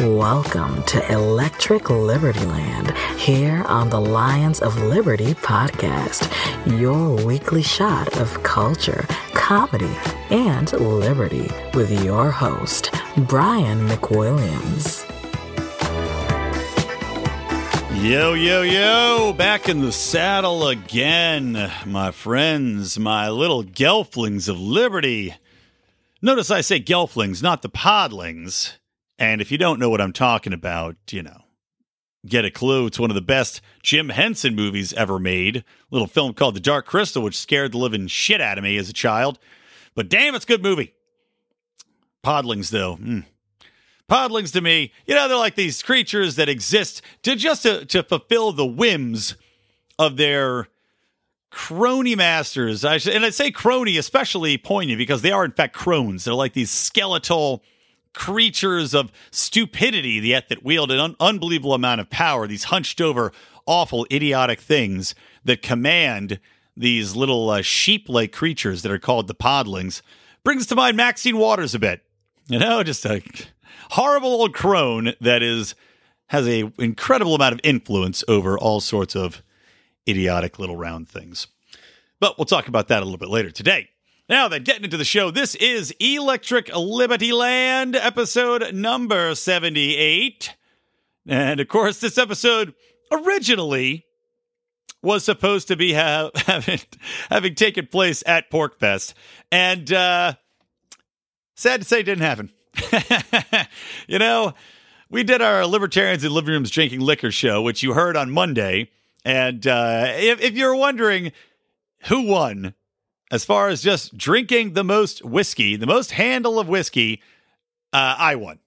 Welcome to Electric Liberty Land here on the Lions of Liberty podcast, your weekly shot of culture, comedy, and liberty with your host, Brian McWilliams. Yo, yo, yo, back in the saddle again, my friends, my little gelflings of liberty. Notice I say gelflings, not the podlings. And if you don't know what I'm talking about, you know, get a clue. It's one of the best Jim Henson movies ever made. A little film called The Dark Crystal, which scared the living shit out of me as a child. But damn, it's a good movie. Podlings, though. Mm. Podlings to me, you know, they're like these creatures that exist to just to, to fulfill the whims of their crony masters. I should, and I say crony especially poignant because they are in fact crones. They're like these skeletal creatures of stupidity, yet that wield an un- unbelievable amount of power, these hunched over, awful, idiotic things that command these little uh, sheep like creatures that are called the podlings. Brings to mind Maxine Waters a bit. You know, just a horrible old crone that is has a incredible amount of influence over all sorts of idiotic little round things. But we'll talk about that a little bit later today. Now then, getting into the show, this is Electric Liberty Land, episode number 78. And of course, this episode originally was supposed to be ha- having, having taken place at Porkfest. And uh, sad to say, it didn't happen. you know, we did our Libertarians in Living Rooms Drinking Liquor show, which you heard on Monday. And uh, if, if you're wondering who won, as far as just drinking the most whiskey, the most handle of whiskey, uh, I won.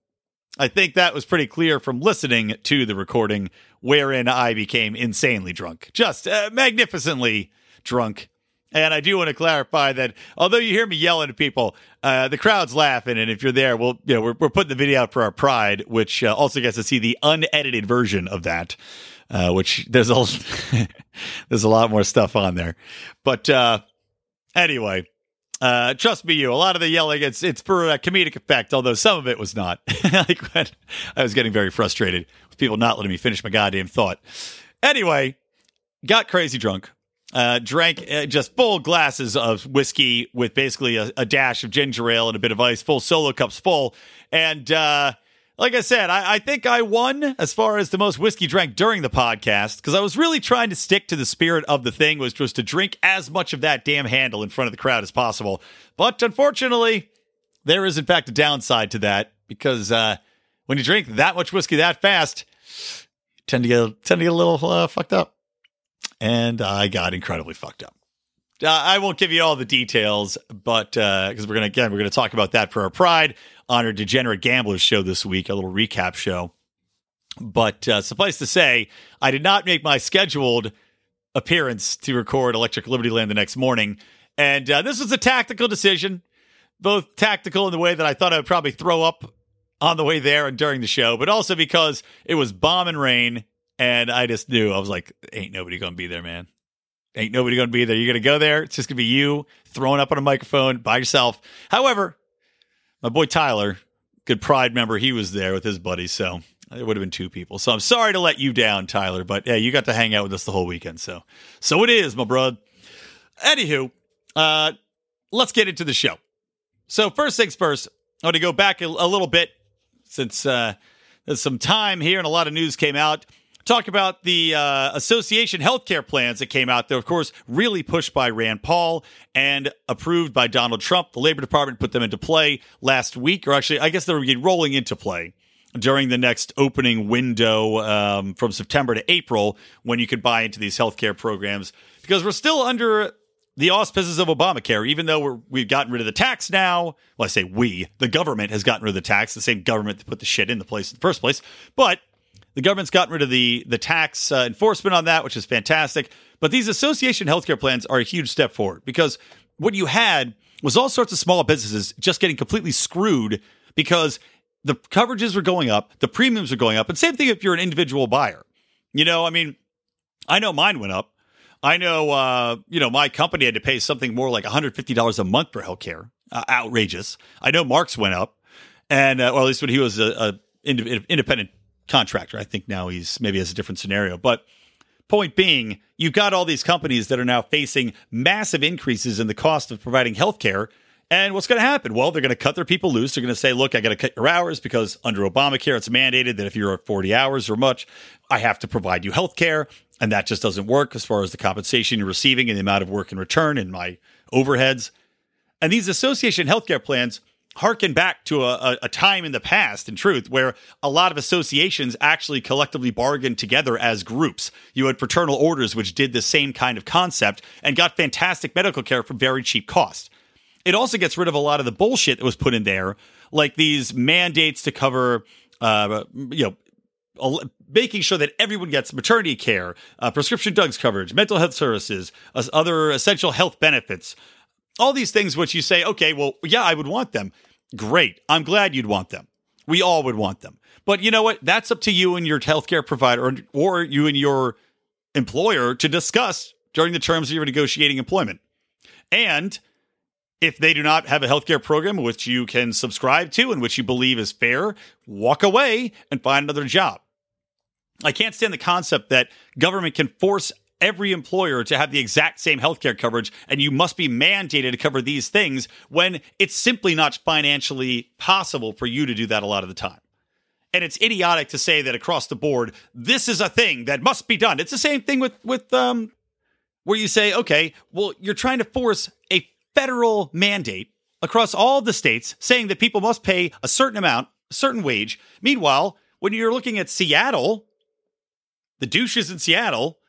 I think that was pretty clear from listening to the recording, wherein I became insanely drunk, just uh, magnificently drunk. And I do want to clarify that although you hear me yelling at people, uh, the crowd's laughing, and if you're there, we'll you know we're, we're putting the video out for our pride, which uh, also gets to see the unedited version of that. Uh, which there's a there's a lot more stuff on there, but uh, Anyway, uh, trust me, you. A lot of the yelling, it's it's for a comedic effect, although some of it was not. like when I was getting very frustrated with people not letting me finish my goddamn thought. Anyway, got crazy drunk. Uh, drank uh, just full glasses of whiskey with basically a, a, dash of ginger ale and a bit of ice, full solo cups full, and uh, like I said, I, I, think I won as far as the most whiskey drank during the podcast because I was really trying to stick to the spirit of the thing, was to drink as much of that damn handle in front of the crowd as possible. But unfortunately, there is in fact a downside to that because uh, when you drink that much whiskey that fast, tend to get tend to get a little uh, fucked up, and I got incredibly fucked up. Uh, I won't give you all the details, but because uh, we're gonna again we're gonna talk about that for our pride on our Degenerate Gamblers show this week, a little recap show. But uh, suffice to say, I did not make my scheduled appearance to record Electric Liberty Land the next morning. And uh, this was a tactical decision, both tactical in the way that I thought I would probably throw up on the way there and during the show, but also because it was bomb and rain. And I just knew, I was like, ain't nobody going to be there, man. Ain't nobody going to be there. You're going to go there. It's just going to be you throwing up on a microphone by yourself. However, my boy Tyler, good Pride member, he was there with his buddies. So it would have been two people. So I'm sorry to let you down, Tyler, but yeah, you got to hang out with us the whole weekend. So, so it is, my bro. Anywho, uh, let's get into the show. So first things first, I want to go back a, a little bit since uh, there's some time here and a lot of news came out. Talk about the uh, association healthcare plans that came out. They're, of course, really pushed by Rand Paul and approved by Donald Trump. The Labor Department put them into play last week, or actually, I guess they were rolling into play during the next opening window um, from September to April when you could buy into these healthcare programs because we're still under the auspices of Obamacare, even though we have gotten rid of the tax now. Well, I say we, the government has gotten rid of the tax, the same government that put the shit in the place in the first place. But the government's gotten rid of the the tax uh, enforcement on that, which is fantastic. But these association healthcare plans are a huge step forward because what you had was all sorts of small businesses just getting completely screwed because the coverages were going up, the premiums are going up, and same thing if you're an individual buyer. You know, I mean, I know mine went up. I know, uh, you know, my company had to pay something more like $150 a month for healthcare. Uh, outrageous. I know Mark's went up, and uh, or at least when he was a, a independent contractor. I think now he's maybe has a different scenario. But point being, you've got all these companies that are now facing massive increases in the cost of providing healthcare. And what's going to happen? Well, they're going to cut their people loose. They're going to say, look, I got to cut your hours because under Obamacare, it's mandated that if you're at 40 hours or much, I have to provide you health care. And that just doesn't work as far as the compensation you're receiving and the amount of work in return and my overheads. And these association healthcare plans harken back to a, a, time in the past, in truth, where a lot of associations actually collectively bargained together as groups. You had fraternal orders which did the same kind of concept and got fantastic medical care for very cheap cost. It also gets rid of a lot of the bullshit that was put in there, like these mandates to cover, uh, you know, making sure that everyone gets maternity care, uh, prescription drugs coverage, mental health services, other essential health benefits, all these things which you say, okay, well, yeah, I would want them. Great. I'm glad you'd want them. We all would want them. But you know what? That's up to you and your healthcare provider or, you and your employer to discuss during the terms of your negotiating employment. And if they do not have a healthcare program which you can subscribe to and which you believe is fair, walk away and find another job. I can't stand the concept that government can force every employer to have the exact same healthcare coverage and you must be mandated to cover these things when it's simply not financially possible for you to do that a lot of the time. And it's idiotic to say that across the board, this is a thing that must be done. It's the same thing with, with, um, where you say, okay, well, you're trying to force a federal mandate across all the states saying that people must pay a certain amount, a certain wage. Meanwhile, when you're looking at Seattle, the douches in Seattle,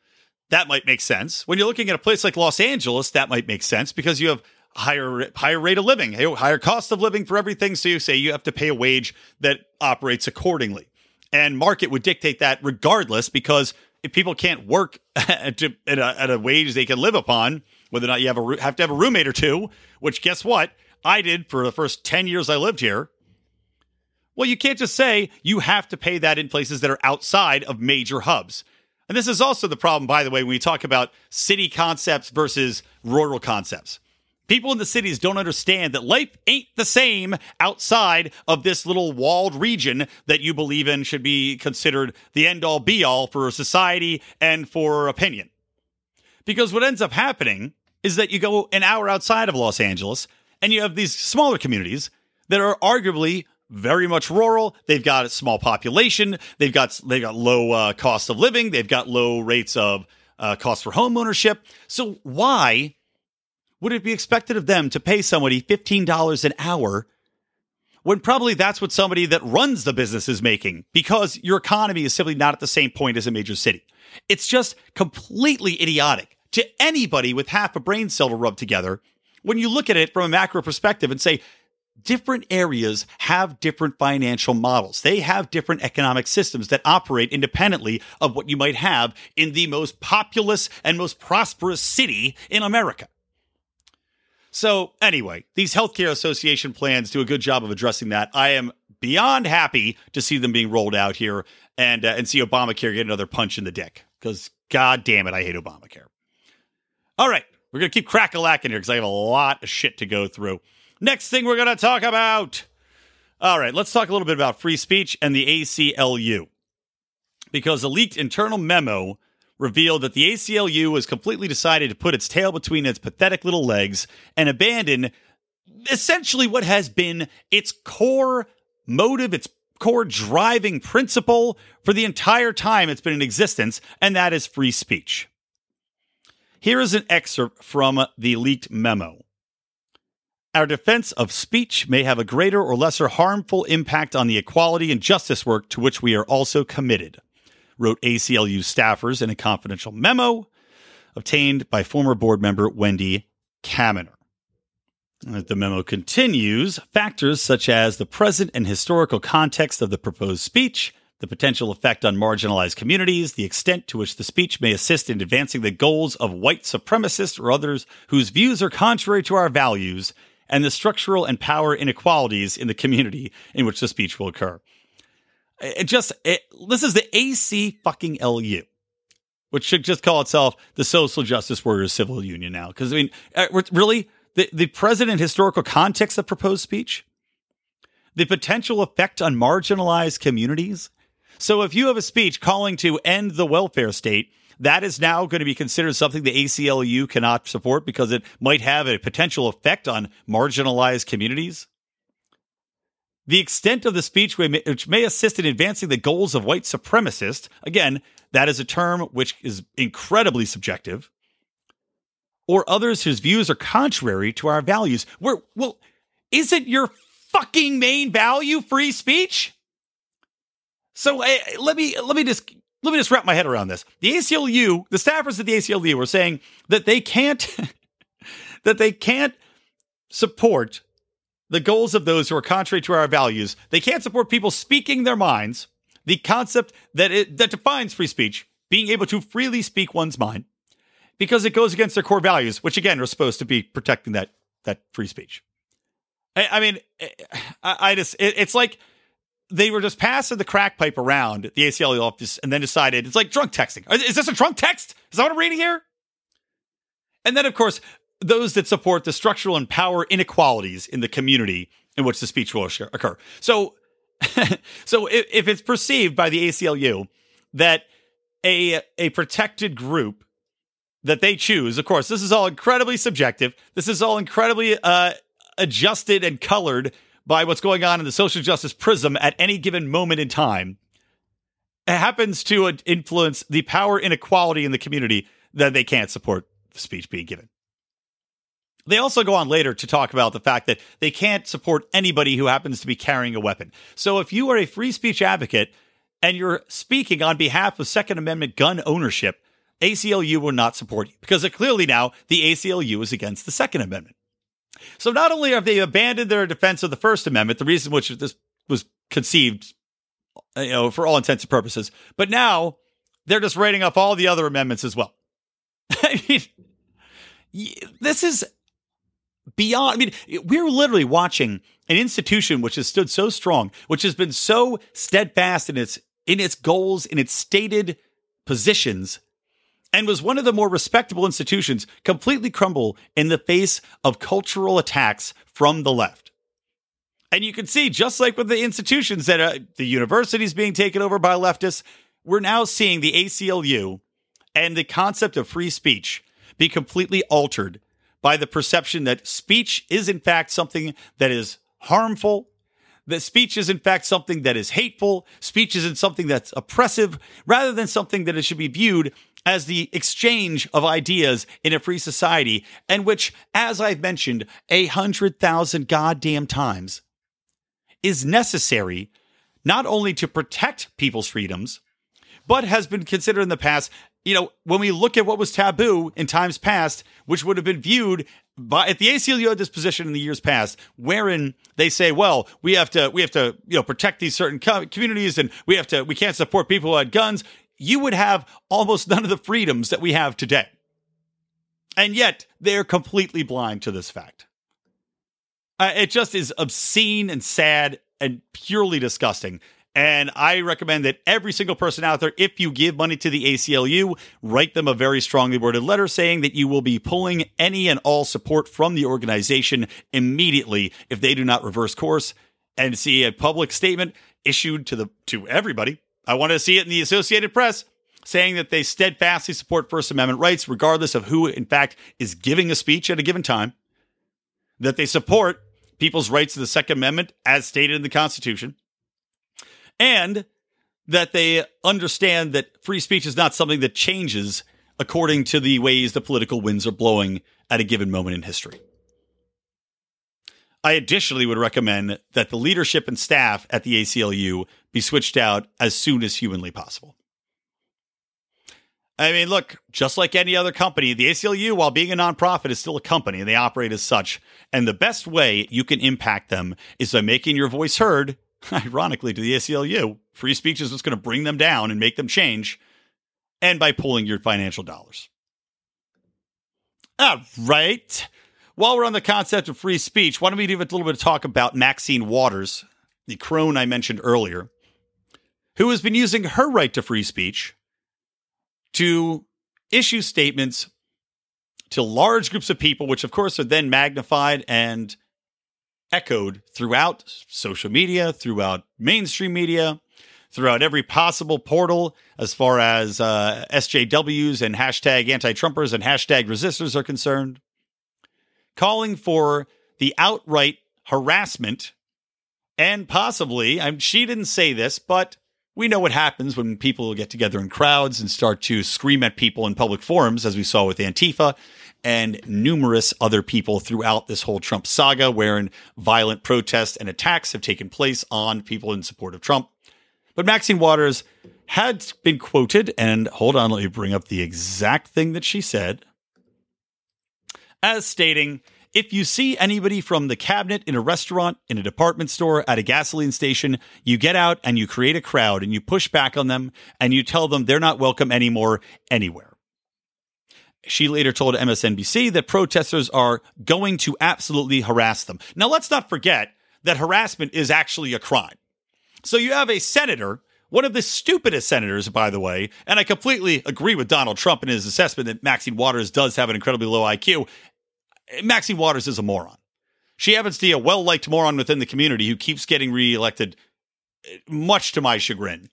that might make sense. When you're looking at a place like Los Angeles, that might make sense because you have higher higher rate of living, higher cost of living for everything. So you say you have to pay a wage that operates accordingly, and market would dictate that regardless because if people can't work at, a, at a wage they can live upon, whether or not you have a have to have a roommate or two, which guess what I did for the first ten years I lived here. Well, you can't just say you have to pay that in places that are outside of major hubs. And this is also the problem, by the way, when we talk about city concepts versus rural concepts. People in the cities don't understand that life ain't the same outside of this little walled region that you believe in should be considered the end all be all for society and for opinion. Because what ends up happening is that you go an hour outside of Los Angeles and you have these smaller communities that are arguably very much rural. They've got a small population. They've got they've got low uh, cost of living. They've got low rates of uh, cost for home ownership. So why would it be expected of them to pay somebody fifteen dollars an hour when probably that's what somebody that runs the business is making because your economy is simply not at the same point as a major city. It's just completely idiotic to anybody with half a brain cell to rub together when you look at it from a macro perspective and say, different areas have different financial models. They have different economic systems that operate independently of what you might have in the most populous and most prosperous city in America. So, anyway, these healthcare association plans do a good job of addressing that. I am beyond happy to see them being rolled out here and uh, and see Obamacare get another punch in the dick because god damn it, I hate Obamacare. All right, we're gonna keep crack a lacking here because I have a lot of shit to go through. Next thing we're going to talk about. All right, let's talk a little bit about free speech and the ACLU. Because a leaked internal memo revealed that the ACLU has completely decided to put its tail between its pathetic little legs and abandon essentially what has been its core motive, its core driving principle for the entire time it's been in existence, and that is free speech. Here is an excerpt from the leaked memo. Our defense of speech may have a greater or lesser harmful impact on the equality and justice work to which we are also committed, wrote ACLU staffers in a confidential memo obtained by former board member Wendy Kaminer. The memo continues factors such as the present and historical context of the proposed speech, the potential effect on marginalized communities, the extent to which the speech may assist in advancing the goals of white supremacists or others whose views are contrary to our values, and the structural and power inequalities in the community in which the speech will occur. It just, it, this is the AC fucking LU which should just call itself the Social Justice Warriors Civil Union now. Because I mean, uh, really, the, the president historical context of proposed speech, the potential effect on marginalized communities. So if you have a speech calling to end the welfare state, that is now going to be considered something the ACLU cannot support because it might have a potential effect on marginalized communities. The extent of the speech which may assist in advancing the goals of white supremacists, again, that is a term which is incredibly subjective or others whose views are contrary to our values. We're, well, isn't your fucking main value free speech? So uh, let me let me just let me just wrap my head around this. The ACLU, the staffers at the ACLU were saying that they can't that they can't support the goals of those who are contrary to our values. They can't support people speaking their minds. The concept that it that defines free speech, being able to freely speak one's mind, because it goes against their core values, which again are supposed to be protecting that that free speech. I, I mean, eh, I, I just it, it's like they were just passing the crack pipe around the ACLU office and then decided it's like drunk texting. Is this a drunk text? Is that what I'm reading here? And then, of course, those that support the structural and power inequalities in the community in which the speech will occur. So, so if, it's perceived by the ACLU that a a protected group that they choose. Of course, this is all incredibly subjective. This is all incredibly uh, adjusted and colored by what's going on in the social justice prism at any given moment in time. It happens to uh, influence the power inequality in the community that they can't support the speech being given. They also go on later to talk about the fact that they can't support anybody who happens to be carrying a weapon. So if you are a free speech advocate and you're speaking on behalf of Second Amendment gun ownership, ACLU will not support you because clearly now the ACLU is against the Second Amendment. So not only have they abandoned their defense of the First Amendment, the reason which this was conceived, you know, for all intents and purposes, but now they're just writing off all the other amendments as well. I mean, this is beyond. I mean, we're literally watching an institution which has stood so strong, which has been so steadfast in its in its goals, in its stated positions and was one of the more respectable institutions completely crumble in the face of cultural attacks from the left. And you can see, just like with the institutions that are, the universities being taken over by leftists, we're now seeing the ACLU and the concept of free speech be completely altered by the perception that speech is, in fact, something that is harmful, that speech is, in fact, something that is hateful, speech isn't something that's oppressive, rather than something that it should be viewed as the exchange of ideas in a free society, and which, as I've mentioned a hundred thousand goddamn times, is necessary not only to protect people's freedoms, but has been considered in the past. You know, when we look at what was taboo in times past, which would have been viewed by at the ACLU had this position in the years past, wherein they say, well, we have to we have to you know protect these certain co- communities, and we have to we can't support people who had guns you would have almost none of the freedoms that we have today. And yet, they're completely blind to this fact. Uh, it just is obscene and sad and purely disgusting. And I recommend that every single person out there, if you give money to the ACLU, write them a very strongly worded letter saying that you will be pulling any and all support from the organization immediately if they do not reverse course and see a public statement issued to the to everybody I want to see it in the Associated Press saying that they steadfastly support First Amendment rights, regardless of who, in fact, is giving a speech at a given time, that they support people's rights to the Second Amendment as stated in the Constitution, and that they understand that free speech is not something that changes according to the ways the political winds are blowing at a given moment in history. I additionally would recommend that the leadership and staff at the ACLU be switched out as soon as humanly possible. I mean, look, just like any other company, the ACLU, while being a nonprofit, is still a company and they operate as such. And the best way you can impact them is by making your voice heard, ironically, to the ACLU. Free speech is what's going to bring them down and make them change, and by pulling your financial dollars. All right. While we're on the concept of free speech, why don't we do a little bit of talk about Maxine Waters, the crone I mentioned earlier, who has been using her right to free speech to issue statements to large groups of people, which of course are then magnified and echoed throughout social media, throughout mainstream media, throughout every possible portal as far as uh, SJWs and hashtag anti Trumpers and hashtag resistors are concerned, calling for the outright harassment and possibly, I'm, she didn't say this, but we know what happens when people get together in crowds and start to scream at people in public forums, as we saw with Antifa and numerous other people throughout this whole Trump saga, wherein violent protests and attacks have taken place on people in support of Trump. But Maxine Waters had been quoted, and hold on, let me bring up the exact thing that she said, as stating if you see anybody from the cabinet in a restaurant, in a department store, at a gasoline station, you get out and you create a crowd and you push back on them and you tell them they're not welcome anymore anywhere. She later told MSNBC that protesters are going to absolutely harass them. Now, let's not forget that harassment is actually a crime. So you have a senator, one of the stupidest senators, by the way, and I completely agree with Donald Trump in his assessment that Maxine Waters does have an incredibly low IQ. Maxine Waters is a moron. She happens to be a well liked moron within the community who keeps getting reelected, eh, much to my chagrin.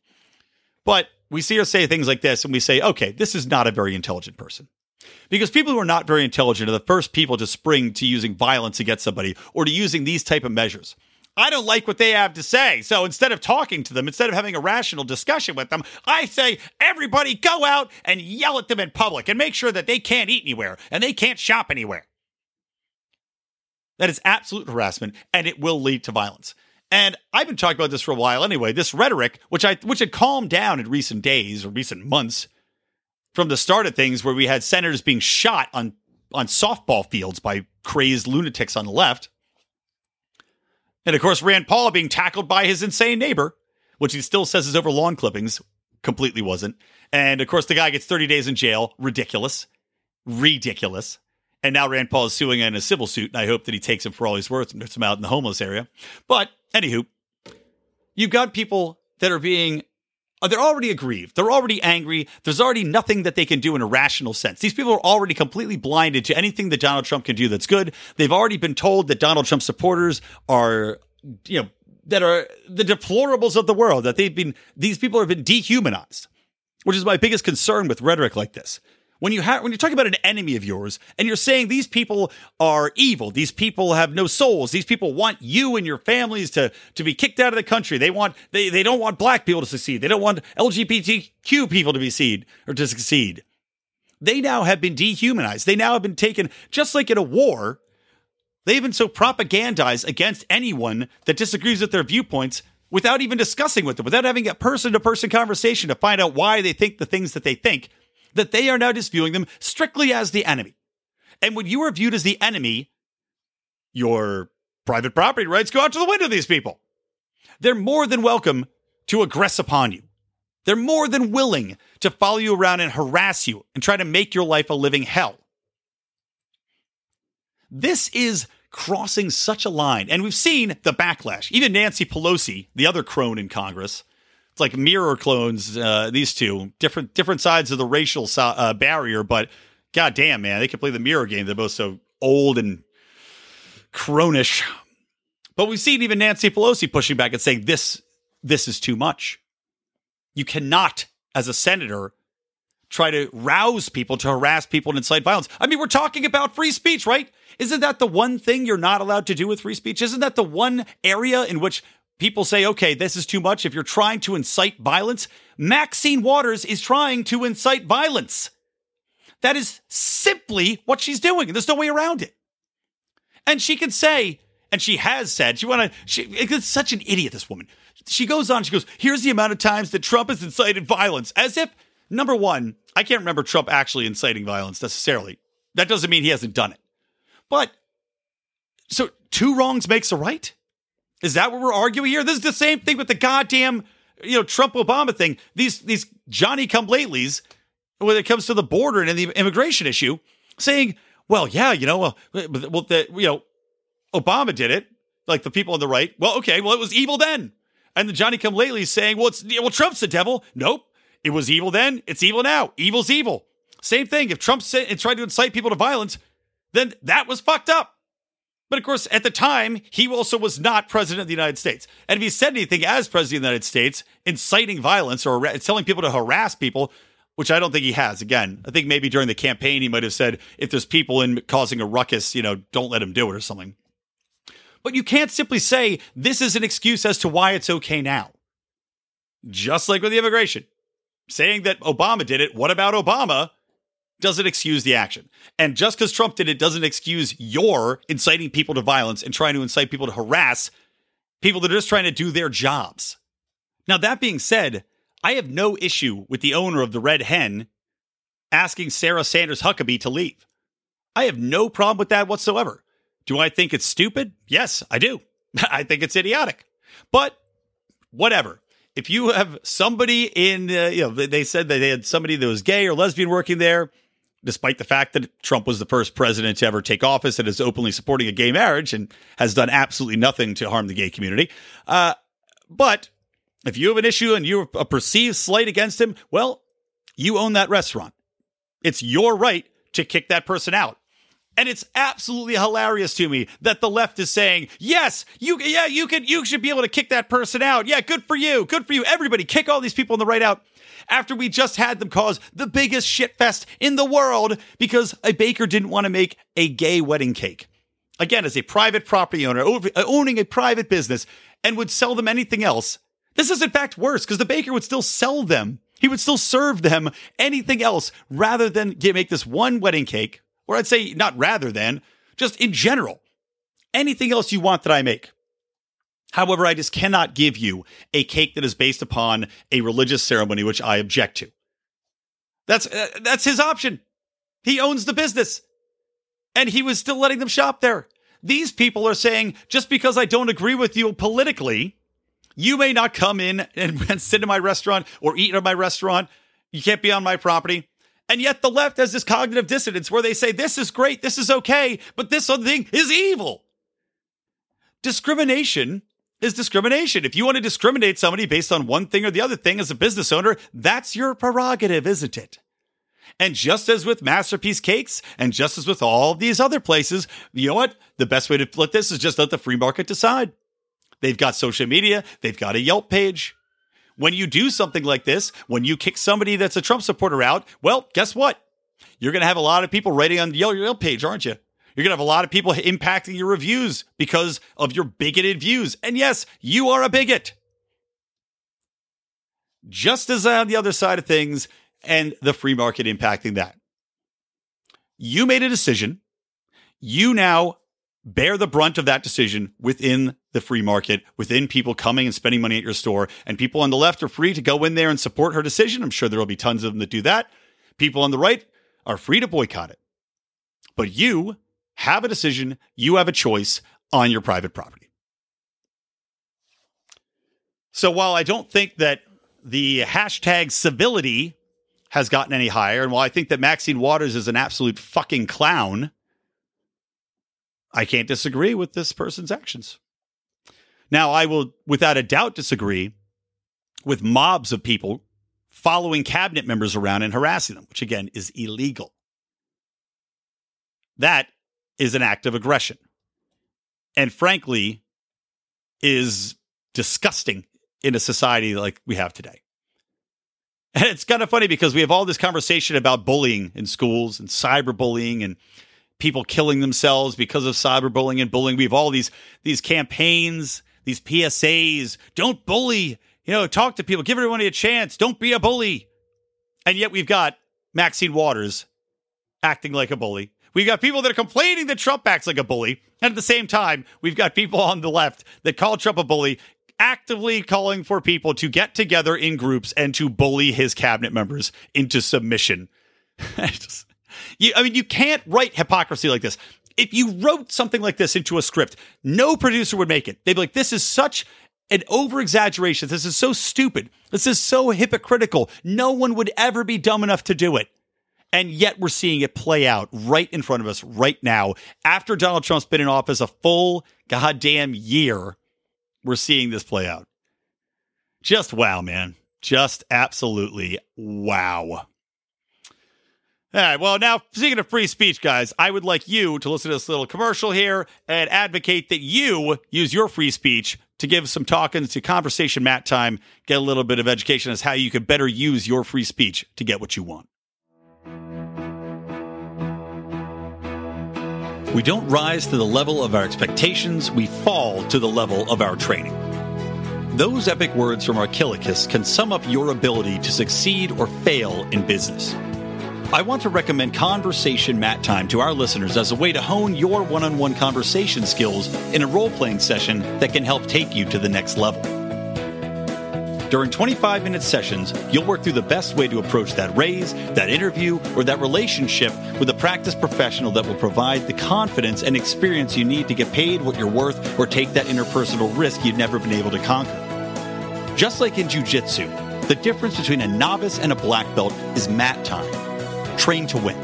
But we see her say things like this, and we say, okay, this is not a very intelligent person. Because people who are not very intelligent are the first people to spring to using violence against somebody or to using these type of measures. I don't like what they have to say. So instead of talking to them, instead of having a rational discussion with them, I say, everybody go out and yell at them in public and make sure that they can't eat anywhere and they can't shop anywhere. That is absolute harassment and it will lead to violence. And I've been talking about this for a while anyway. This rhetoric, which I which had calmed down in recent days or recent months from the start of things where we had senators being shot on on softball fields by crazed lunatics on the left. And of course, Rand Paul being tackled by his insane neighbor, which he still says is over lawn clippings, completely wasn't. And of course, the guy gets 30 days in jail. Ridiculous. Ridiculous. And now Rand Paul is suing in a civil suit, and I hope that he takes him for all he's worth and puts him out in the homeless area. But anywho, you've got people that are being uh, they're already aggrieved. They're already angry. There's already nothing that they can do in a rational sense. These people are already completely blinded to anything that Donald Trump can do that's good. They've already been told that Donald Trump supporters are, you know, that are the deplorables of the world, that they've been, these people have been dehumanized, which is my biggest concern with rhetoric like this when you have when you're talking about an enemy of yours and you're saying these people are evil these people have no souls these people want you and your families to to be kicked out of the country. They want they they don't want black people to succeed. They don't want lgbtq people to be succeed or to succeed. They now have been dehumanized. They now have been taken just like in a war they've been so propagandized against anyone that disagrees with their viewpoints without even discussing with them without having a person to person conversation to find out why they think the things that they think that they are now just viewing them strictly as the enemy. And when you are viewed as the enemy, your private property rights go out to the window, these people. They're more than welcome to aggress upon you. They're more than willing to follow you around and harass you and try to make your life a living hell. This is crossing such a line. And we've seen the backlash. Even Nancy Pelosi, the other crone in Congress, it's like mirror clones. Uh, these two different different sides of the racial so- uh, barrier, but god damn, man, they can play the mirror game. They're both so old and cronish. But we've seen even Nancy Pelosi pushing back and saying this this is too much. You cannot, as a senator, try to rouse people to harass people and incite violence. I mean, we're talking about free speech, right? Isn't that the one thing you're not allowed to do with free speech? Isn't that the one area in which people say, okay, this is too much. If you're trying to incite violence, Maxine Waters is trying to incite violence. That is simply what she's doing. There's no way around it. And she can say, and she has said, she want to, she, it's such an idiot, this woman. She goes on, she goes, here's the amount of times that Trump has incited violence. As if, number one, I can't remember Trump actually inciting violence necessarily. That doesn't mean he hasn't done it. But, so two wrongs makes a right? Is that what we're arguing here? This is the same thing with the goddamn, you know, Trump Obama thing. These these Johnny come latelys when it comes to the border and the immigration issue, saying, "Well, yeah, you know, well, well, the, you know, Obama did it." Like the people on the right. Well, okay, well, it was evil then. And the Johnny come lately saying, "Well, it's well, Trump's the devil." Nope, it was evil then. It's evil now. Evil's evil. Same thing. If Trump said, tried to incite people to violence, then that was fucked up. But of course, at the time, he also was not president of the United States. And if he said anything as president of the United States, inciting violence or telling people to harass people, which I don't think he has. Again, I think maybe during the campaign, he might have said, if there's people in causing a ruckus, you know, don't let him do it or something. But you can't simply say this is an excuse as to why it's okay now. Just like with the immigration. Saying that Obama did it, what about Obama? Doesn't excuse the action. And just because Trump did it doesn't excuse your inciting people to violence and trying to incite people to harass people that are just trying to do their jobs. Now, that being said, I have no issue with the owner of the Red Hen asking Sarah Sanders Huckabee to leave. I have no problem with that whatsoever. Do I think it's stupid? Yes, I do. I think it's idiotic. But whatever if you have somebody in, uh, you know, they said that they had somebody that was gay or lesbian working there, despite the fact that Trump was the first president to ever take office and is openly supporting a gay marriage and has done absolutely nothing to harm the gay community. Uh, but if you have an issue and you're a perceived slight against him, well, you own that restaurant. It's your right to kick that person out. And it's absolutely hilarious to me that the left is saying, "Yes, you yeah, you can you should be able to kick that person out. Yeah, good for you. Good for you. Everybody kick all these people on the right out." After we just had them cause the biggest shitfest in the world because a baker didn't want to make a gay wedding cake. Again, as a private property owner, owning a private business, and would sell them anything else. This is in fact worse because the baker would still sell them. He would still serve them anything else rather than make this one wedding cake, or I'd say not rather than, just in general. Anything else you want that I make. However, I just cannot give you a cake that is based upon a religious ceremony, which I object to. That's uh, that's his option. He owns the business, and he was still letting them shop there. These people are saying just because I don't agree with you politically, you may not come in and, and sit in my restaurant or eat at my restaurant. You can't be on my property. And yet the left has this cognitive dissonance where they say this is great, this is okay, but this other thing is evil. Discrimination is discrimination. If you want to discriminate somebody based on one thing or the other thing as a business owner, that's your prerogative, isn't it? And just as with Masterpiece Cakes, and just as with all these other places, you know what? The best way to flip this is just let the free market decide. They've got social media, they've got a Yelp page. When you do something like this, when you kick somebody that's a Trump supporter out, well, guess what? You're going to have a lot of people writing on the Yelp page, aren't you? You're going to have a lot of people impacting your reviews because of your bigoted views. And yes, you are a bigot. Just as on the other side of things and the free market impacting that. You made a decision. You now bear the brunt of that decision within the free market, within people coming and spending money at your store. And people on the left are free to go in there and support her decision. I'm sure there will be tons of them that do that. People on the right are free to boycott it. But you have a decision, you have a choice on your private property. So while I don't think that the hashtag civility has gotten any higher, and while I think that Maxine Waters is an absolute fucking clown, I can't disagree with this person's actions. Now, I will without a doubt disagree with mobs of people following cabinet members around and harassing them, which again is illegal. That is an act of aggression. And frankly, is disgusting in a society like we have today. And it's kind of funny because we have all this conversation about bullying in schools and cyberbullying and people killing themselves because of cyberbullying and bullying. We have all these these campaigns, these PSAs, don't bully, you know, talk to people, give everybody a chance, don't be a bully. And yet we've got Maxine Waters acting like a bully. We've got people that are complaining that Trump acts like a bully. And at the same time, we've got people on the left that call Trump a bully, actively calling for people to get together in groups and to bully his cabinet members into submission. just, you, I mean, you can't write hypocrisy like this. If you wrote something like this into a script, no producer would make it. They'd be like, this is such an over exaggeration. This is so stupid. This is so hypocritical. No one would ever be dumb enough to do it. And yet we're seeing it play out right in front of us right now. After Donald Trump's been in office a full goddamn year, we're seeing this play out. Just wow, man. Just absolutely wow. All right. Well, now, speaking of free speech, guys, I would like you to listen to this little commercial here and advocate that you use your free speech to give some talking to conversation mat time, get a little bit of education as how you can better use your free speech to get what you want. We don't rise to the level of our expectations, we fall to the level of our training. Those epic words from Archilochus can sum up your ability to succeed or fail in business. I want to recommend Conversation Mat Time to our listeners as a way to hone your one on one conversation skills in a role playing session that can help take you to the next level. During 25 minute sessions, you'll work through the best way to approach that raise, that interview, or that relationship with a practice professional that will provide the confidence and experience you need to get paid what you're worth or take that interpersonal risk you've never been able to conquer. Just like in jiu-jitsu, the difference between a novice and a black belt is mat time Train to win.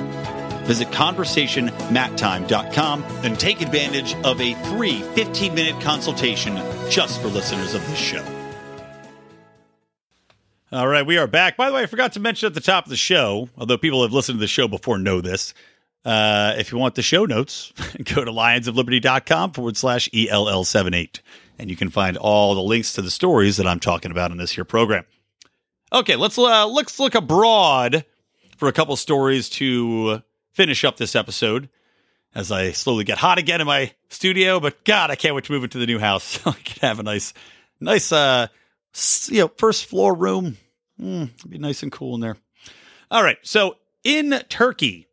Visit conversationmattime.com and take advantage of a free 15 minute consultation just for listeners of this show. All right, we are back. By the way, I forgot to mention at the top of the show, although people have listened to the show before know this. Uh, if you want the show notes, go to lionsofliberty.com forward slash ELL78. And you can find all the links to the stories that I'm talking about in this here program. Okay, let's uh, let's look abroad for a couple stories to finish up this episode as I slowly get hot again in my studio. But God, I can't wait to move into the new house. I can have a nice, nice, uh, you know, first floor room. Mm, be nice and cool in there. All right. So in Turkey,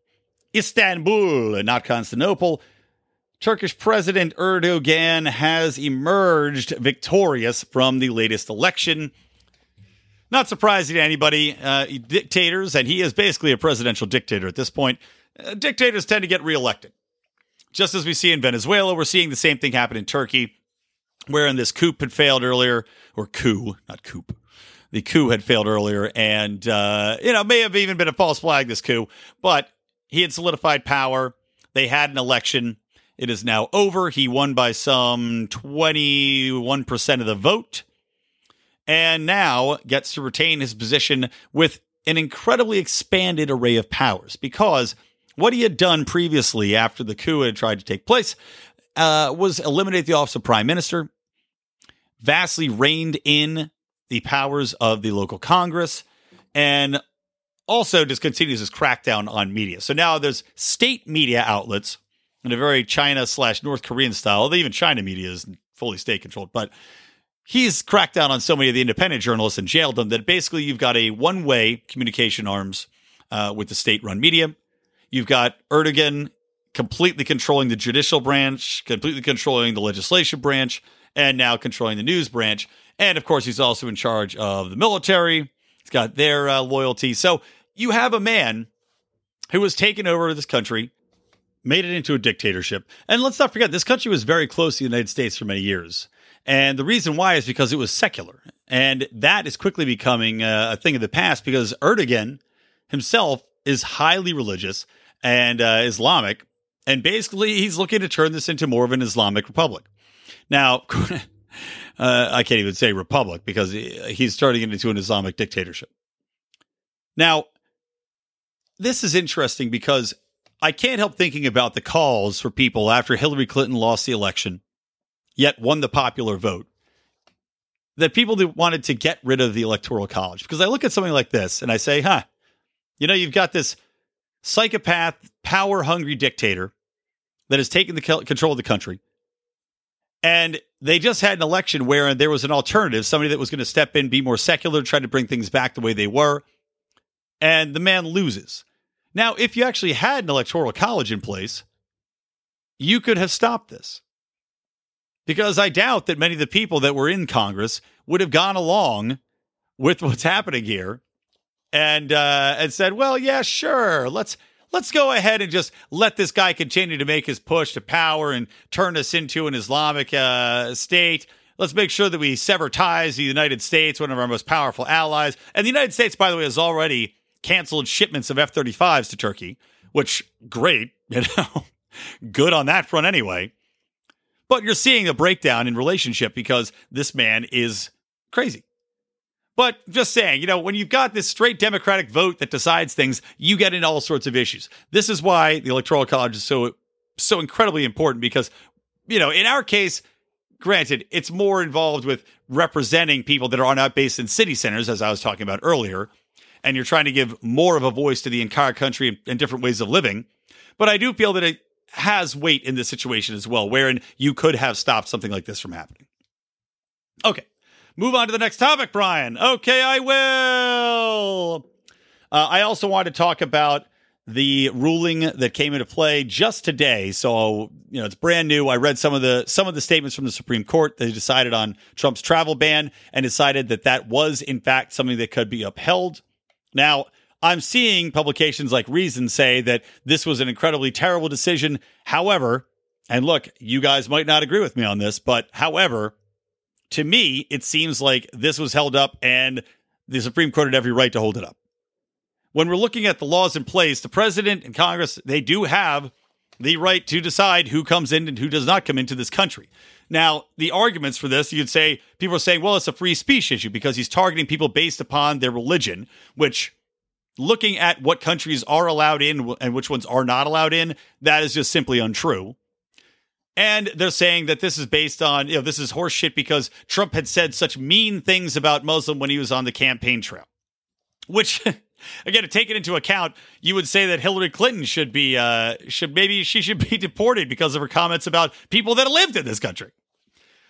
Istanbul, and not Constantinople, Turkish President Erdogan has emerged victorious from the latest election. Not surprising to anybody. Uh, dictators, and he is basically a presidential dictator at this point. Uh, dictators tend to get reelected. Just as we see in Venezuela, we're seeing the same thing happen in Turkey, wherein this coup had failed earlier, or coup, not coup. The coup had failed earlier, and uh, you know may have even been a false flag. This coup, but he had solidified power. They had an election. It is now over. He won by some twenty-one percent of the vote and now gets to retain his position with an incredibly expanded array of powers because what he had done previously after the coup had tried to take place uh, was eliminate the office of prime minister, vastly reined in the powers of the local Congress, and also just continues his crackdown on media. So now there's state media outlets in a very China slash North Korean style, although even China media is fully state controlled, but he's cracked down on so many of the independent journalists and jailed them that basically you've got a one way communication arms uh, with the state run media. You've got Erdogan completely controlling the judicial branch, completely controlling the legislation branch, and now controlling the news branch. And of course, he's also in charge of the military. He's got their uh, loyalty. So you have a man who has taken over this country, made it into a dictatorship. And let's not forget, this country was very close to the United States for many years. And the reason why is because it was secular. And that is quickly becoming a thing of the past because Erdogan himself is highly religious and uh, Islamic. And basically, he's looking to turn this into more of an Islamic republic. Now, uh, I can't even say republic because he's turning it into an Islamic dictatorship. Now, this is interesting because I can't help thinking about the calls for people after Hillary Clinton lost the election yet won the popular vote. That people wanted to get rid of the electoral college. Because I look at something like this and I say, huh, you know, you've got this psychopath, power hungry dictator that has taken the control of the country. And they just had an election where there was an alternative, somebody that was going to step in, be more secular, try to bring things back the way they were. And the man loses. Now, if you actually had an electoral college in place, you could have stopped this. Because I doubt that many of the people that were in Congress would have gone along with what's happening here and uh, and said, "Well, yeah, sure, let's let's go ahead and just let this guy continue to make his push to power and turn us into an Islamic uh, state." Let's make sure that we sever ties to the United States, one of our most powerful allies. And the United States, by the way, has already canceled shipments of F 35s to Turkey, which, great, you know, good on that front anyway. But you're seeing a breakdown in relationship because this man is crazy. But just saying, you know, when you've got this straight Democratic vote that decides things, you get into all sorts of issues. This is why the Electoral College is so so incredibly important because, you know, in our case, granted, it's more involved with representing people that are not based in city centers, as I was talking about earlier, and you're trying to give more of a voice to the entire country and different ways of living. But I do feel that it has weight in this situation as well, wherein you could have stopped something like this from happening. Okay. Move on to the next topic, Brian. Okay, I will. Uh, I also want to talk about the ruling that came into play just today. So, you know, it's brand new. I read some of the some of the statements from the Supreme Court. They decided on Trump's travel ban and decided that that was in fact something that could be upheld. Now, I'm seeing publications like Reason say that this was an incredibly terrible decision. However, and look, you guys might not agree with me on this, but however, to me, it seems like this was held up and the Supreme Court had every right to hold it up. When we're looking at the laws in place, the president and Congress, they do have the right to decide who comes in and who does not come into this country. Now, the arguments for this, you'd say people are saying, well, it's a free speech issue because he's targeting people based upon their religion, which looking at what countries are allowed in and which ones are not allowed in, that is just simply untrue. And they're saying that this is based on, you know, this is horseshit because Trump had said such mean things about Muslim when he was on the campaign trail. Which, again, to take it into account, you would say that Hillary Clinton should be, uh, should maybe she should be deported because of her comments about people that lived in this country.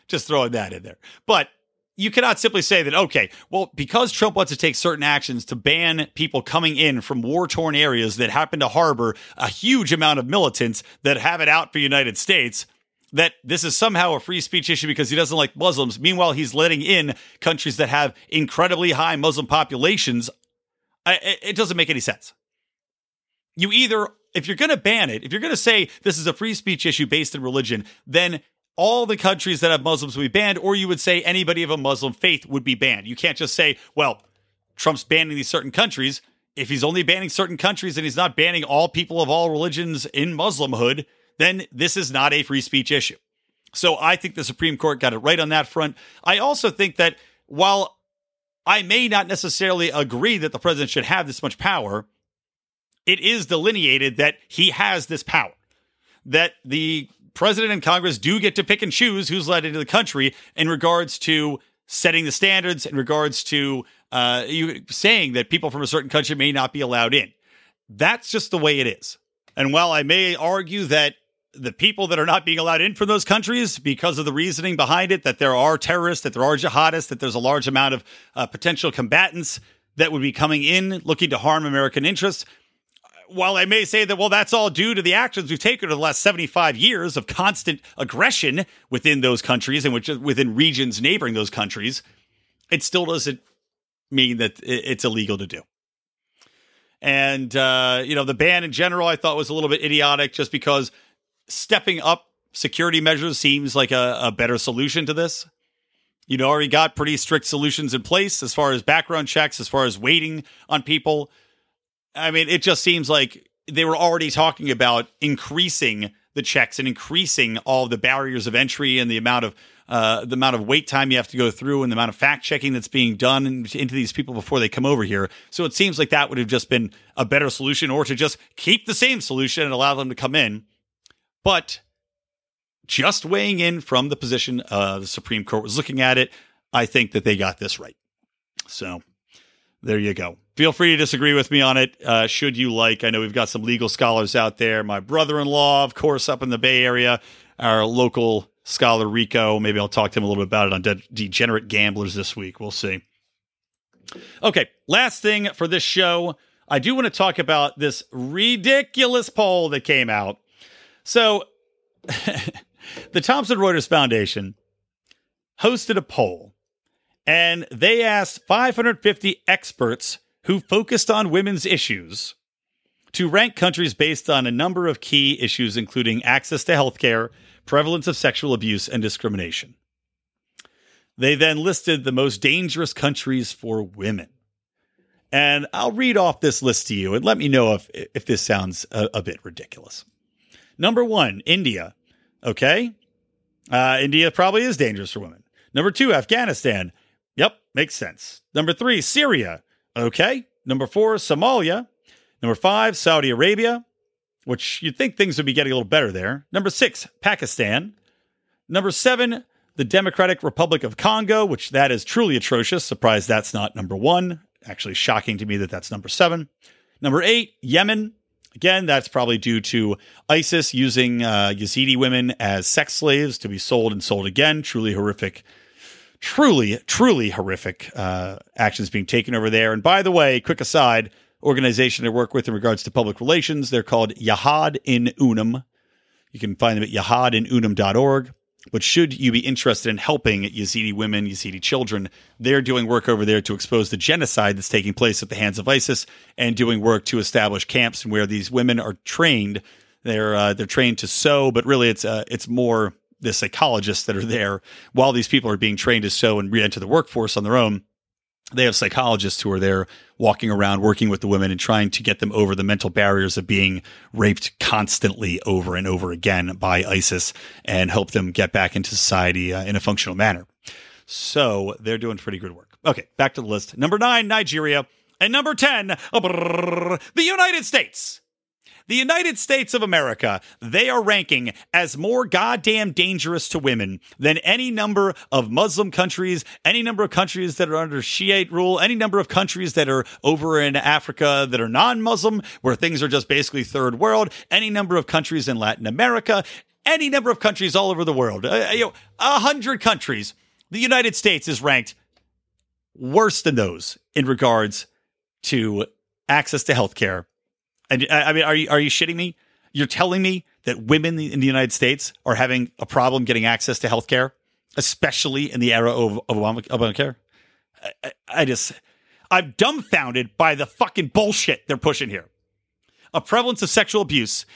Just throwing that in there. But you cannot simply say that, okay, well, because Trump wants to take certain actions to ban people coming in from war torn areas that happen to harbor a huge amount of militants that have it out for the United States, that this is somehow a free speech issue because he doesn't like Muslims. Meanwhile, he's letting in countries that have incredibly high Muslim populations. it doesn't make any sense. You either, if you're going to ban it, if you're going to say this is a free speech issue based in religion, then all the countries that have Muslims would be banned, or you would say anybody of a Muslim faith would be banned. You can't just say, well, Trump's banning these certain countries. If he's only banning certain countries and he's not banning all people of all religions in Muslimhood, then this is not a free speech issue. So I think the Supreme Court got it right on that front. I also think that while I may not necessarily agree that the president should have this much power, it is delineated that he has this power. That the president and Congress do get to pick and choose who's let into the country in regards to setting the standards, in regards to uh, you saying that people from a certain country may not be allowed in. That's just the way it is. And while I may argue that the people that are not being allowed in from those countries because of the reasoning behind it that there are terrorists, that there are jihadists, that there's a large amount of uh, potential combatants that would be coming in looking to harm American interests. While I may say that, well, that's all due to the actions we've taken over the last 75 years of constant aggression within those countries and which, within regions neighboring those countries, it still doesn't mean that it's illegal to do. And, uh, you know, the ban in general, I thought was a little bit idiotic just because stepping up security measures seems like a, a better solution to this. You'd already got pretty strict solutions in place as far as background checks, as far as waiting on people. I mean, it just seems like they were already talking about increasing the checks and increasing all the barriers of entry and the amount of uh, the amount of wait time you have to go through and the amount of fact checking that's being done into these people before they come over here. So it seems like that would have just been a better solution, or to just keep the same solution and allow them to come in but just weighing in from the position uh, the Supreme Court was looking at it, I think that they got this right. So there you go. Feel free to disagree with me on it. Uh, should you like? I know we've got some legal scholars out there. My brother in law, of course, up in the Bay Area, our local scholar Rico. Maybe I'll talk to him a little bit about it on De- Degenerate Gamblers this week. We'll see. Okay, last thing for this show. I do want to talk about this ridiculous poll that came out. So, the Thomson Reuters Foundation hosted a poll and they asked 550 experts who focused on women's issues to rank countries based on a number of key issues, including access to healthcare, prevalence of sexual abuse, and discrimination. They then listed the most dangerous countries for women. And I'll read off this list to you and let me know if, if this sounds a, a bit ridiculous. Number one, India. Okay. Uh, India probably is dangerous for women. Number two, Afghanistan. Yep, makes sense. Number three, Syria. Okay. Number four, Somalia. Number five, Saudi Arabia, which you'd think things would be getting a little better there. Number six, Pakistan. Number seven, the Democratic Republic of Congo, which that is truly atrocious. Surprised that's not number one. Actually, shocking to me that that's number seven. Number eight, Yemen. Again, that's probably due to ISIS using uh, Yazidi women as sex slaves to be sold and sold again. Truly horrific, truly, truly horrific uh, actions being taken over there. And by the way, quick aside organization I work with in regards to public relations, they're called Yahad in Unum. You can find them at yahadinunum.org. But should you be interested in helping Yazidi women, Yazidi children, they're doing work over there to expose the genocide that's taking place at the hands of ISIS and doing work to establish camps where these women are trained. They're uh, they're trained to sew, but really it's uh, it's more the psychologists that are there while these people are being trained to sew and re-enter the workforce on their own they have psychologists who are there walking around working with the women and trying to get them over the mental barriers of being raped constantly over and over again by ISIS and help them get back into society uh, in a functional manner. So they're doing pretty good work. Okay, back to the list. Number nine, Nigeria. And number 10, the United States the United States of America, they are ranking as more goddamn dangerous to women than any number of Muslim countries, any number of countries that are under Shiite rule, any number of countries that are over in Africa that are non Muslim, where things are just basically third world, any number of countries in Latin America, any number of countries all over the world. Uh, you know, a hundred countries. The United States is ranked worse than those in regards to access to healthcare and uh, I mean, are you are you shitting me? You're telling me that women in the United States are having a problem getting access to health care, especially in the era of, of Obamacare? I, I just, I'm dumbfounded by the fucking bullshit they're pushing here. A prevalence of sexual abuse.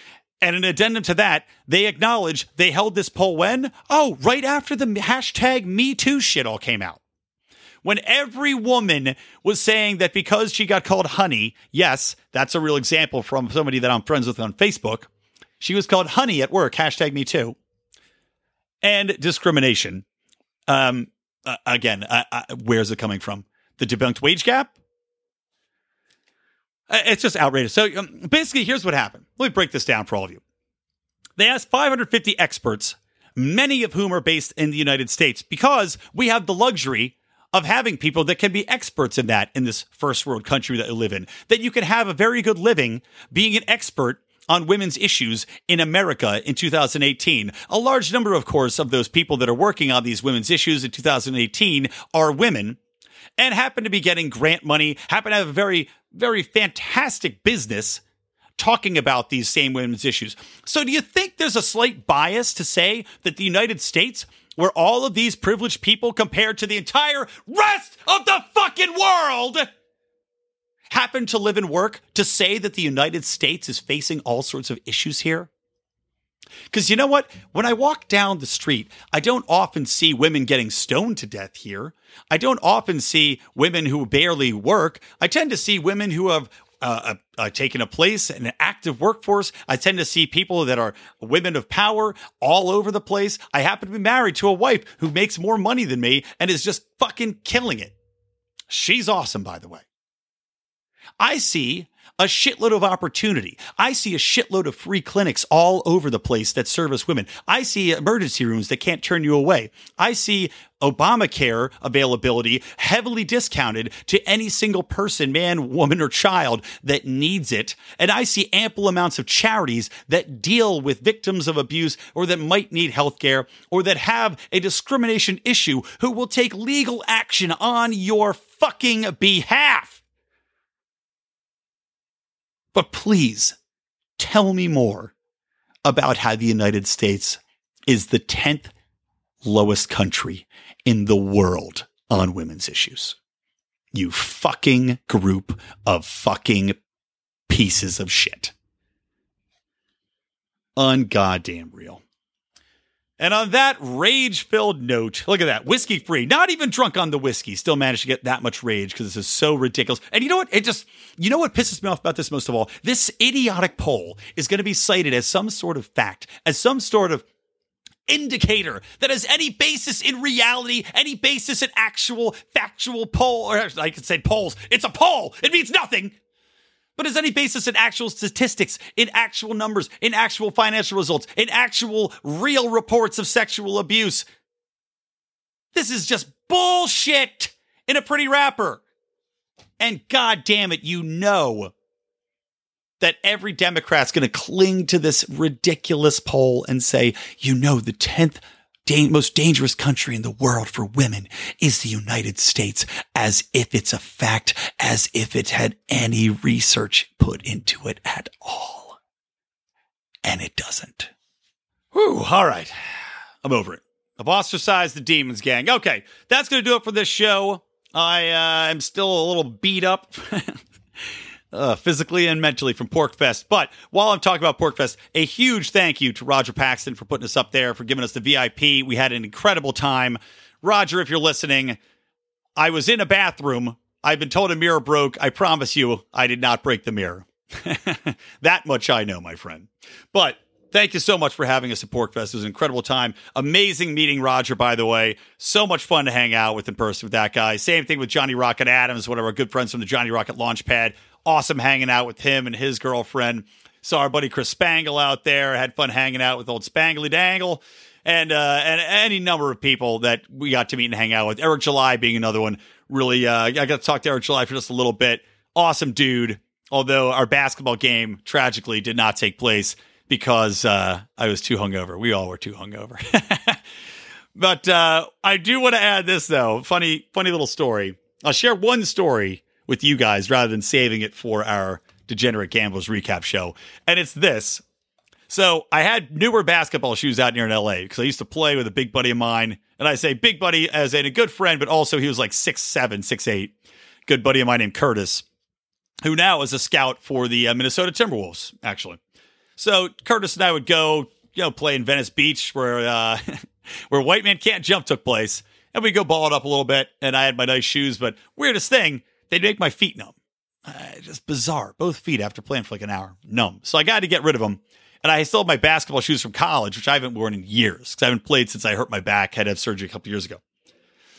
And an addendum to that, they acknowledge they held this poll when? Oh, right after the hashtag Me Too shit all came out when every woman was saying that because she got called honey, yes, that's a real example from somebody that I'm friends with on Facebook. She was called honey at work, hashtag me too. And discrimination. Um, uh, again, where's it coming from? The debunked wage gap? It's just outrageous. So um, basically, here's what happened. Let me break this down for all of you. They asked 550 experts, many of whom are based in the United States, because we have the luxury of having people that can be experts in that in this first world country that you live in. That you can have a very good living being an expert on women's issues in America in 2018. A large number, of course, of those people that are working on these women's issues in 2018 are women and happen to be getting grant money, happen to have a very, very fantastic business talking about these same women's issues. So do you think there's a slight bias to say that the United States where all of these privileged people compared to the entire rest of the fucking world happen to live and work to say that the United States is facing all sorts of issues here? Because you know what? When I walk down the street, I don't often see women getting stoned to death here. I don't often see women who barely work. I tend to see women who have uh, uh, taken a place in an active workforce. I tend to see people that are women of power all over the place. I happen to be married to a wife who makes more money than me and is just fucking killing it. She's awesome, by the way. I see a shitload of opportunity. I see a shitload of free clinics all over the place that service women. I see emergency rooms that can't turn you away. I see Obamacare availability heavily discounted to any single person, man, woman, or child that needs it. And I see ample amounts of charities that deal with victims of abuse or that might need health care or that have a discrimination issue who will take legal action on your fucking behalf. But please tell me more about how the United States is the 10th lowest country in the world on women's issues. You fucking group of fucking pieces of shit. Ungoddamn real. And on that rage filled note, look at that whiskey free, not even drunk on the whiskey, still managed to get that much rage because this is so ridiculous. And you know what? It just, you know what pisses me off about this most of all? This idiotic poll is going to be cited as some sort of fact, as some sort of indicator that has any basis in reality, any basis in actual factual poll, or I could say polls. It's a poll. It means nothing but has any basis in actual statistics, in actual numbers, in actual financial results, in actual real reports of sexual abuse. This is just bullshit in a pretty wrapper. And god damn it, you know that every Democrat's going to cling to this ridiculous poll and say, you know, the 10th da- most dangerous country in the world for women is the United States, as if it's a fact, as if it had any research put into it at all. And it doesn't. Whew, all right. I'm over it. I've the Demons Gang. Okay, that's going to do it for this show. I uh, am still a little beat up. uh, physically and mentally from PorcFest. But while I'm talking about PorcFest, a huge thank you to Roger Paxton for putting us up there, for giving us the VIP. We had an incredible time. Roger, if you're listening, I was in a bathroom. I've been told a mirror broke. I promise you, I did not break the mirror. that much I know, my friend. But thank you so much for having us at PorcFest. It was an incredible time. Amazing meeting Roger, by the way. So much fun to hang out with in person with that guy. Same thing with Johnny Rocket Adams, one of our good friends from the Johnny Rocket Launchpad awesome hanging out with him and his girlfriend. Saw our buddy Chris Spangle out there. Had fun hanging out with old Spangly Dangle. And uh, and any number of people that we got to meet and hang out with. Eric July being another one. Really, uh, I got to talk to Eric July for just a little bit. Awesome dude. Although our basketball game tragically did not take place because uh, I was too hungover. We all were too hungover. but uh, I do want to add this though. Funny, funny little story. I'll share one story with you guys rather than saving it for our Degenerate Gamblers recap show. And it's this. So I had newer basketball shoes out here in LA because I used to play with a big buddy of mine. And I say big buddy as in a good friend, but also he was like six seven, six eight. Good buddy of mine named Curtis, who now is a scout for the uh, Minnesota Timberwolves, actually. So Curtis and I would go, you know, play in Venice Beach where uh, where White Man Can't Jump took place. And we go ball it up a little bit. And I had my nice shoes, but weirdest thing, they'd make my feet numb. Uh, just bizarre. Both feet after playing for like an hour, numb. So I got to get rid of them. And I still have my basketball shoes from college, which I haven't worn in years because I haven't played since I hurt my back, had to have surgery a couple years ago.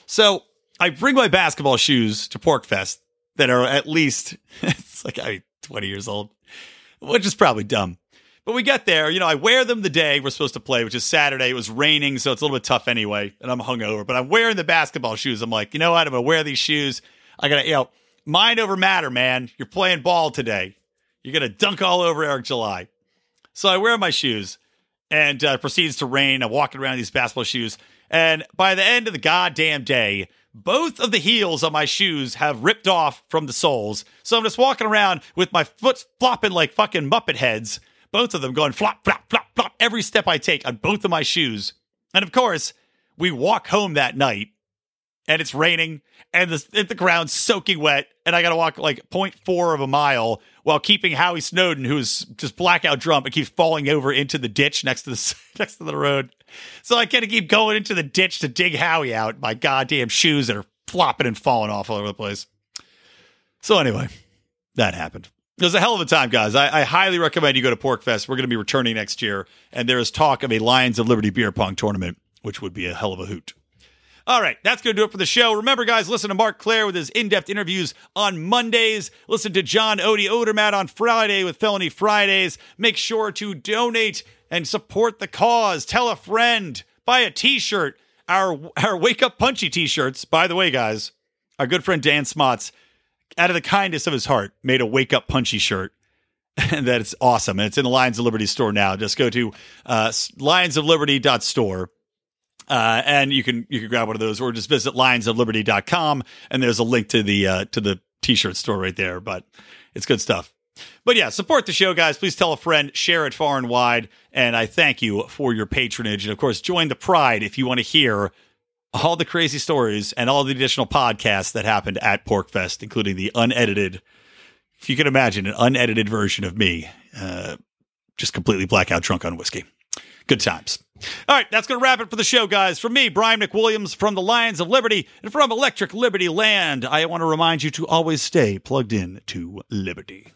So I bring my basketball shoes to PorcFest that are at least, it's like I mean, 20 years old, which is probably dumb. But we get there, you know, I wear them the day we're supposed to play, which is Saturday. It was raining, so it's a little bit tough anyway, and I'm hungover. But I'm wearing the basketball shoes. I'm like, you know what? I'm gonna wear these shoes. I gotta, you know, mind over matter, man. You're playing ball today. You're gonna dunk all over Eric July. So I wear my shoes and uh, proceeds to rain. I'm walking around these basketball shoes, and by the end of the goddamn day, both of the heels on my shoes have ripped off from the soles. So I'm just walking around with my foot flopping like fucking Muppet heads. Both of them going flop, flop, flop, flop every step I take on both of my shoes. And of course, we walk home that night and it's raining and the, the ground's soaking wet and I got to walk like 0.4 of a mile while keeping Howie Snowden, who's just blackout drunk and keeps falling over into the ditch next to the next to the road. So I got to keep going into the ditch to dig Howie out. My goddamn shoes that are flopping and falling off all over the place. So anyway, that happened. It was a hell of a time, guys. I, I highly recommend you go to PorcFest. We're going to be returning next year, and there is talk of a Lions of Liberty beer pong tournament, which would be a hell of a hoot. All right, that's going to do it for the show. Remember, guys, listen to Marc Clair with his in depth interviews on Mondays. Listen to John Odie Odermatt on Friday with Felony Fridays. Make sure to donate and support the cause. Tell a friend. Buy a t shirt. Our, our Wake Up Punchy t shirts, by the way, guys, our good friend Dan Smots, out of the kindness of his heart, made a Wake Up Punchy shirt. And that's awesome. And it's in the Lions of Liberty store now. Just go to uh, lionsofliberty.store uh, and you can you can grab one of those or just visit lionsofliberty.com and there's a link to the uh, to the t-shirt store right there but it's good stuff. But yeah support the show guys. Please tell a friend share it far and wide and i thank you for your patronage. And of course join the pride if you want to hear all the crazy stories and all the additional podcasts that happened at PorcFest including the unedited if you can imagine an unedited version of me uh, just completely blackout drunk on whiskey. Good times all right, that's going to wrap it for the show, guys. From me, Brian McWilliams from the Lions of Liberty and from Electric Liberty Land, I want to remind you to always stay plugged in to Liberty.